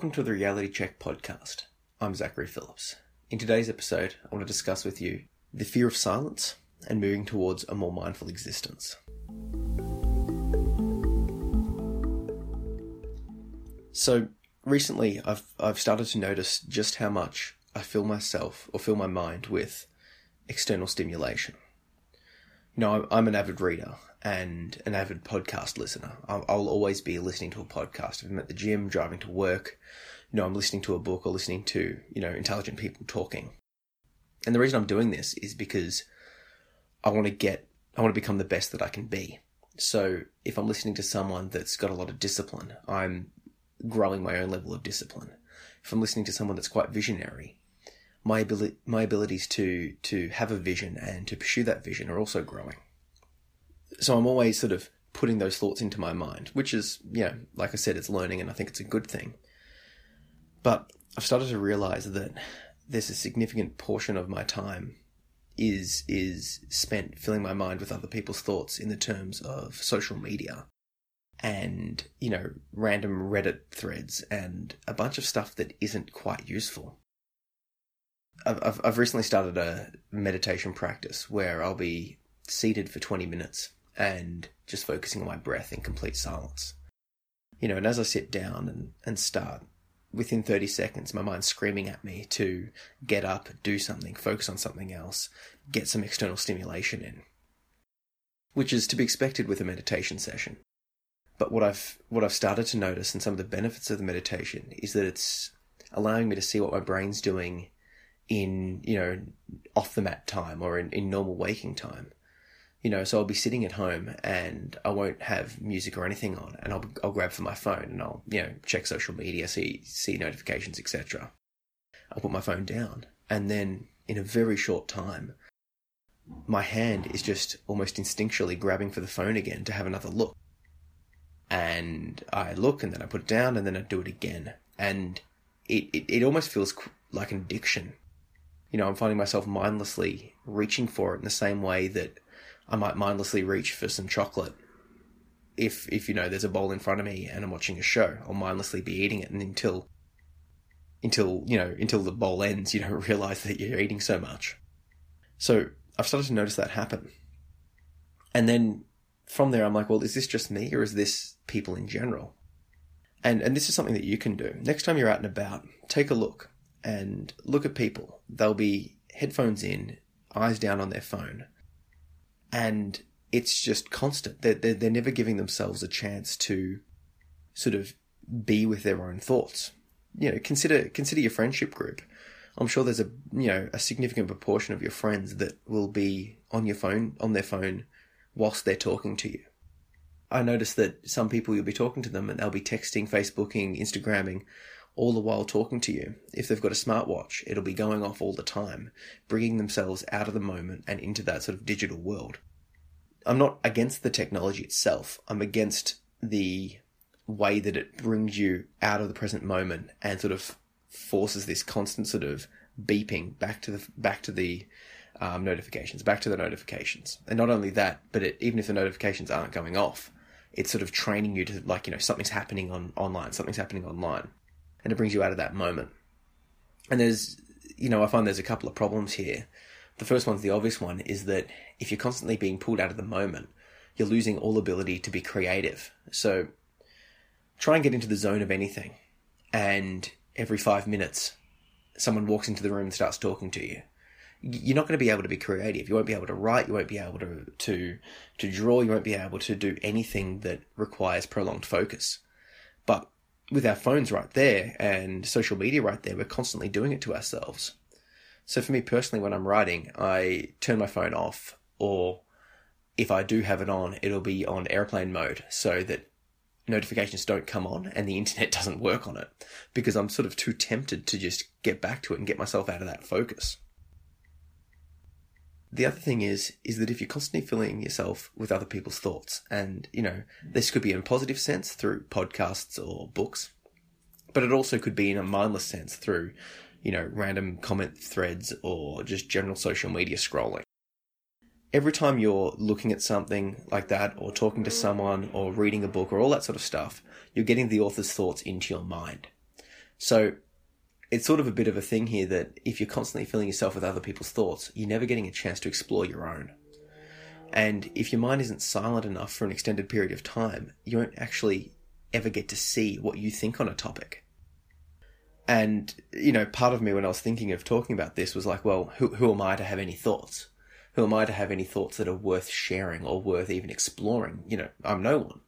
Welcome to the Reality Check podcast. I'm Zachary Phillips. In today's episode, I want to discuss with you the fear of silence and moving towards a more mindful existence. So, recently I've I've started to notice just how much I fill myself or fill my mind with external stimulation. Know, I'm an avid reader and an avid podcast listener. I'll, I'll, always be listening to a podcast. If I'm at the gym, driving to work, you know, I'm listening to a book or listening to, you know, intelligent people talking. And the reason I'm doing this is because I want to get, I want to become the best that I can be. So if I'm listening to someone that's got a lot of discipline, I'm growing my own level of discipline. If I'm listening to someone that's quite visionary, my ability, my abilities to, to have a vision and to pursue that vision are also growing so I'm always sort of putting those thoughts into my mind, which is, you know, like I said, it's learning and I think it's a good thing. But I've started to realize that there's a significant portion of my time is is spent filling my mind with other people's thoughts in the terms of social media and you know random reddit threads and a bunch of stuff that isn't quite useful I've, I've recently started a meditation practice where I'll be seated for 20 minutes and just focusing on my breath in complete silence. You know, and as I sit down and, and start, within 30 seconds, my mind's screaming at me to get up, do something, focus on something else, get some external stimulation in. Which is to be expected with a meditation session. But what I've what I've started to notice and some of the benefits of the meditation is that it's allowing me to see what my brain's doing in, you know, off the mat time or in, in normal waking time you know, so I'll be sitting at home and I won't have music or anything on, and I'll I'll grab for my phone and I'll you know check social media, see see notifications, etc. I'll put my phone down, and then in a very short time, my hand is just almost instinctually grabbing for the phone again to have another look. And I look, and then I put it down, and then I do it again, and it it, it almost feels like an addiction. You know, I'm finding myself mindlessly reaching for it in the same way that I might mindlessly reach for some chocolate. If if you know there's a bowl in front of me and I'm watching a show, I'll mindlessly be eating it and until until you know until the bowl ends, you don't realize that you're eating so much. So I've started to notice that happen, and then from there I'm like, well, is this just me or is this people in general? And and this is something that you can do. Next time you're out and about, take a look and look at people. They'll be headphones in, eyes down on their phone, and it's just constant. They're, they're, they're never giving themselves a chance to sort of be with their own thoughts. You know, consider consider your friendship group. I'm sure there's a you know a significant proportion of your friends that will be on your phone on their phone whilst they're talking to you. I notice that some people you'll be talking to them and they'll be texting, Facebooking, Instagramming, all the while talking to you. If they've got a smartwatch, it'll be going off all the time, bringing themselves out of the moment and into that sort of digital world. I'm not against the technology itself. I'm against the way that it brings you out of the present moment and sort of forces this constant sort of beeping back to the back to the um, notifications, back to the notifications. And not only that, but it, even if the notifications aren't going off, it's sort of training you to like you know something's happening on online, something's happening online and it brings you out of that moment. And there's, you know, I find there's a couple of problems here. The first one's the obvious one is that if you're constantly being pulled out of the moment, you're losing all ability to be creative. So try and get into the zone of anything. And every five minutes, someone walks into the room and starts talking to you. You're not going to be able to be creative. You won't be able to write. You won't be able to, to, to draw. You won't be able to do anything that requires prolonged focus. But with our phones right there and social media right there, we're constantly doing it to ourselves. So for me personally, when I'm writing, I turn my phone off, or if I do have it on, it'll be on airplane mode so that notifications don't come on and the internet doesn't work on it because I'm sort of too tempted to just get back to it and get myself out of that focus. The other thing is, is that if you're constantly filling yourself with other people's thoughts, and, you know, this could be in a positive sense through podcasts or books, but it also could be in a mindless sense through, you know, random comment threads or just general social media scrolling. Every time you're looking at something like that, or talking to someone, or reading a book, or all that sort of stuff, you're getting the author's thoughts into your mind. So it's sort of a bit of a thing here that if you're constantly filling yourself with other people's thoughts, you're never getting a chance to explore your own. And if your mind isn't silent enough for an extended period of time, you won't actually ever get to see what you think on a topic. And, you know, part of me when I was thinking of talking about this was like, well, who, who am I to have any thoughts? Who am I to have any thoughts that are worth sharing or worth even exploring? You know, I'm no one.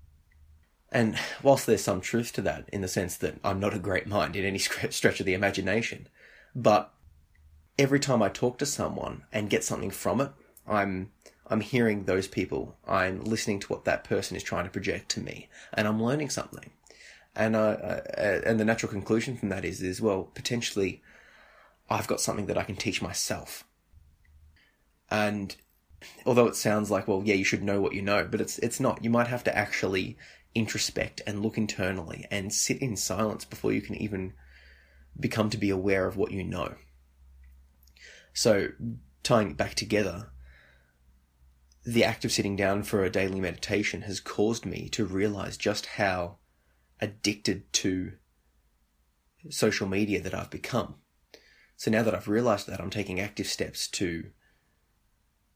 And whilst there's some truth to that in the sense that I'm not a great mind in any stretch of the imagination, but every time I talk to someone and get something from it, I'm I'm hearing those people. I'm listening to what that person is trying to project to me, and I'm learning something. And uh, and the natural conclusion from that is is well potentially, I've got something that I can teach myself. And although it sounds like well yeah you should know what you know, but it's it's not. You might have to actually introspect and look internally and sit in silence before you can even become to be aware of what you know. So tying it back together the act of sitting down for a daily meditation has caused me to realize just how addicted to social media that I've become. So now that I've realized that, I'm taking active steps to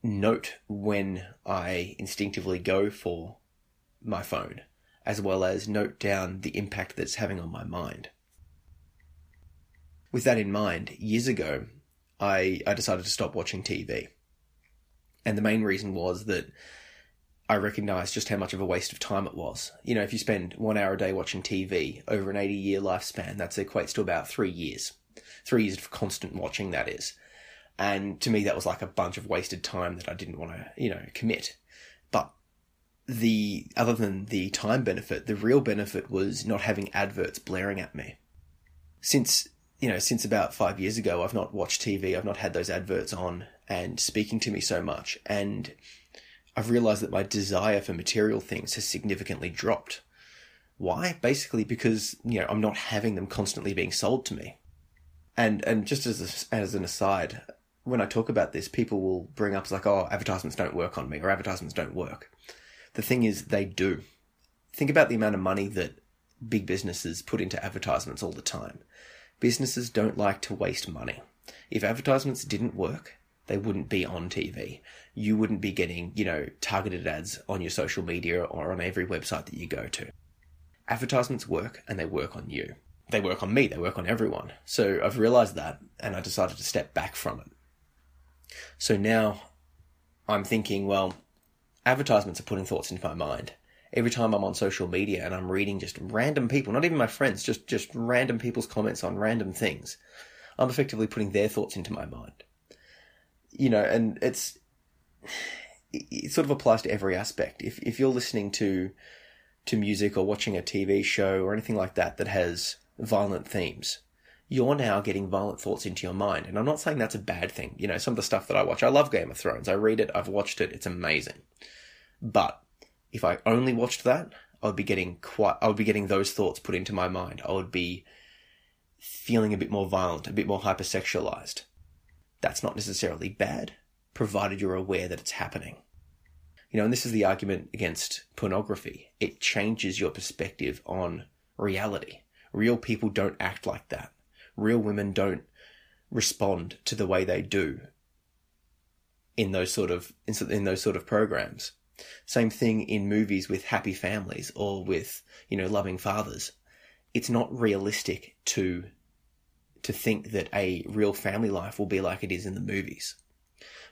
note when I instinctively go for my phone, as well as note down the impact that's having on my mind. With that in mind, years ago, I, I decided to stop watching TV. And the main reason was that I recognized just how much of a waste of time it was. You know, if you spend one hour a day watching TV over an 80 year lifespan, that equates to about three years. Three years of constant watching, that is. And to me, that was like a bunch of wasted time that I didn't want to, you know, commit. The, other than the time benefit, the real benefit was not having adverts blaring at me. Since, you know, since about five years ago, I've not watched TV, I've not had those adverts on and speaking to me so much. And I've realized that my desire for material things has significantly dropped. Why? Basically because, you know, I'm not having them constantly being sold to me. And, and just as, a, as an aside, when I talk about this, people will bring up like, oh, advertisements don't work on me or advertisements don't work. The thing is, they do. Think about the amount of money that big businesses put into advertisements all the time. Businesses don't like to waste money. If advertisements didn't work, they wouldn't be on TV. You wouldn't be getting, you know, targeted ads on your social media or on every website that you go to. Advertisements work and they work on you. They work on me, they work on everyone. So I've realized that and I decided to step back from it. So now I'm thinking, well, advertisements are putting thoughts into my mind. Every time I'm on social media and I'm reading just random people, not even my friends, just, just random people's comments on random things, I'm effectively putting their thoughts into my mind you know, and it's it sort of applies to every aspect. If if you're listening to to music or watching a TV show or anything like that that has violent themes, you're now getting violent thoughts into your mind. And I'm not saying that's a bad thing. You know, some of the stuff that I watch, I love Game of Thrones. I read it, I've watched it, it's amazing. But if I only watched that, I would be getting quite I would be getting those thoughts put into my mind. I would be feeling a bit more violent, a bit more hypersexualized that's not necessarily bad, provided you're aware that it's happening. You know, and this is the argument against pornography. It changes your perspective on reality. Real people don't act like that. Real women don't respond to the way they do in those sort of in those sort of programs. Same thing in movies with happy families or with, you know, loving fathers. It's not realistic to to think that a real family life will be like it is in the movies.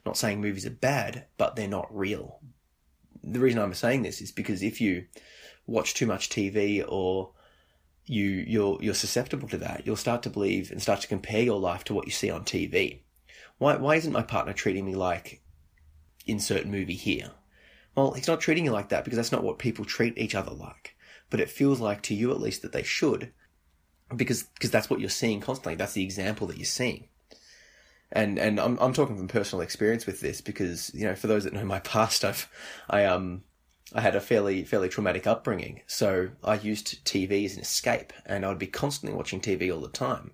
Not saying movies are bad, but they're not real. The reason I'm saying this is because if you watch too much TV or you you're you're susceptible to that, you'll start to believe and start to compare your life to what you see on TV. Why why isn't my partner treating me like insert movie here? Well, he's not treating you like that because that's not what people treat each other like. But it feels like to you at least that they should because because that's what you're seeing constantly. That's the example that you're seeing. And and I'm I'm talking from personal experience with this because you know for those that know my past, I've I um I had a fairly fairly traumatic upbringing, so I used TV as an escape, and I would be constantly watching TV all the time.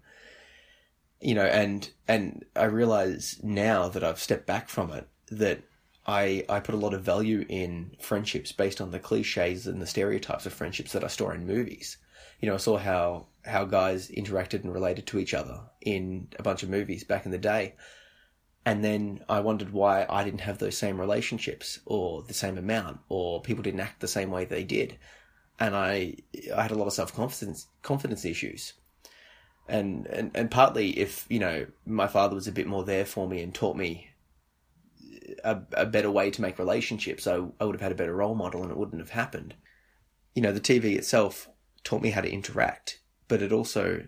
You know, and and I realize now that I've stepped back from it that I I put a lot of value in friendships based on the cliches and the stereotypes of friendships that I saw in movies You know, I saw how how guys interacted and related to each other in a bunch of movies back in the day. And then I wondered why I didn't have those same relationships or the same amount or people didn't act the same way they did. And I I had a lot of self confidence confidence issues. And, and and partly if, you know, my father was a bit more there for me and taught me a, a better way to make relationships, I, I would have had a better role model and it wouldn't have happened. You know, the TV itself taught me how to interact, but it also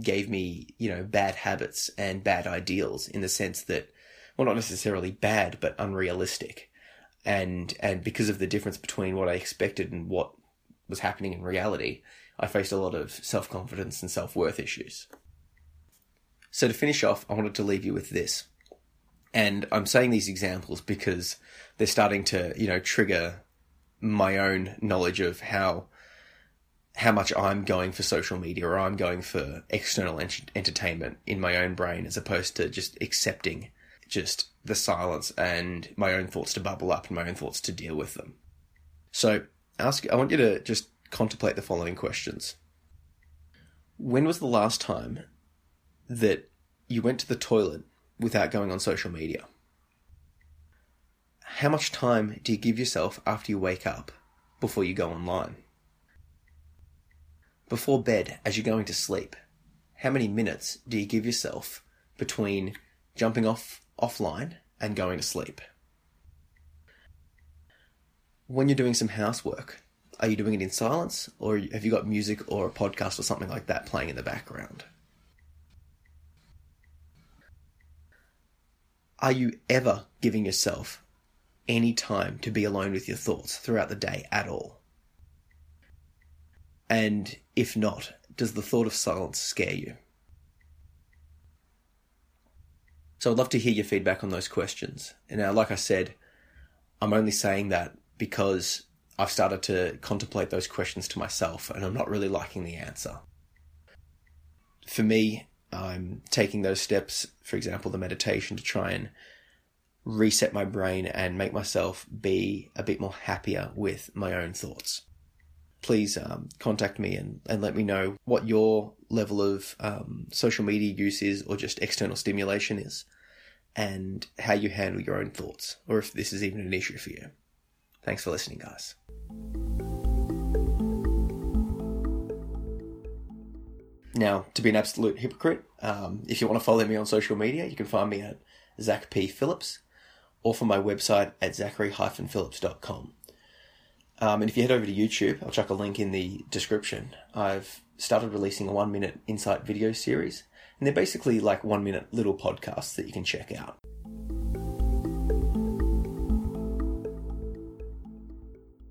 gave me, you know, bad habits and bad ideals in the sense that, well, not necessarily bad, but unrealistic. And, and because of the difference between what I expected and what was happening in reality, I faced a lot of self confidence and self worth issues. So to finish off, I wanted to leave you with this. And I'm saying these examples because they're starting to, you know, trigger my own knowledge of how how much I'm going for social media or I'm going for external ent- entertainment in my own brain as opposed to just accepting just the silence and my own thoughts to bubble up and my own thoughts to deal with them. So, ask I want you to just contemplate the following questions. When was the last time that you went to the toilet without going on social media? How much time do you give yourself after you wake up before you go online? Before bed, as you're going to sleep, how many minutes do you give yourself between jumping off offline and going to sleep? When you're doing some housework, are you doing it in silence or have you got music or a podcast or something like that playing in the background? Are you ever giving yourself any time to be alone with your thoughts throughout the day at all? And if not, does the thought of silence scare you? So I'd love to hear your feedback on those questions. And now, like I said, I'm only saying that because I've started to contemplate those questions to myself and I'm not really liking the answer. For me, I'm taking those steps, for example, the meditation to try and reset my brain and make myself be a bit more happier with my own thoughts. Please um, contact me and, and let me know what your level of um, social media use is or just external stimulation is and how you handle your own thoughts or if this is even an issue for you. Thanks for listening, guys. Now, to be an absolute hypocrite, um, if you want to follow me on social media, you can find me at Zach P. Phillips or from my website at zachary-phillips.com. Um, and if you head over to YouTube, I'll chuck a link in the description. I've started releasing a one minute insight video series, and they're basically like one minute little podcasts that you can check out.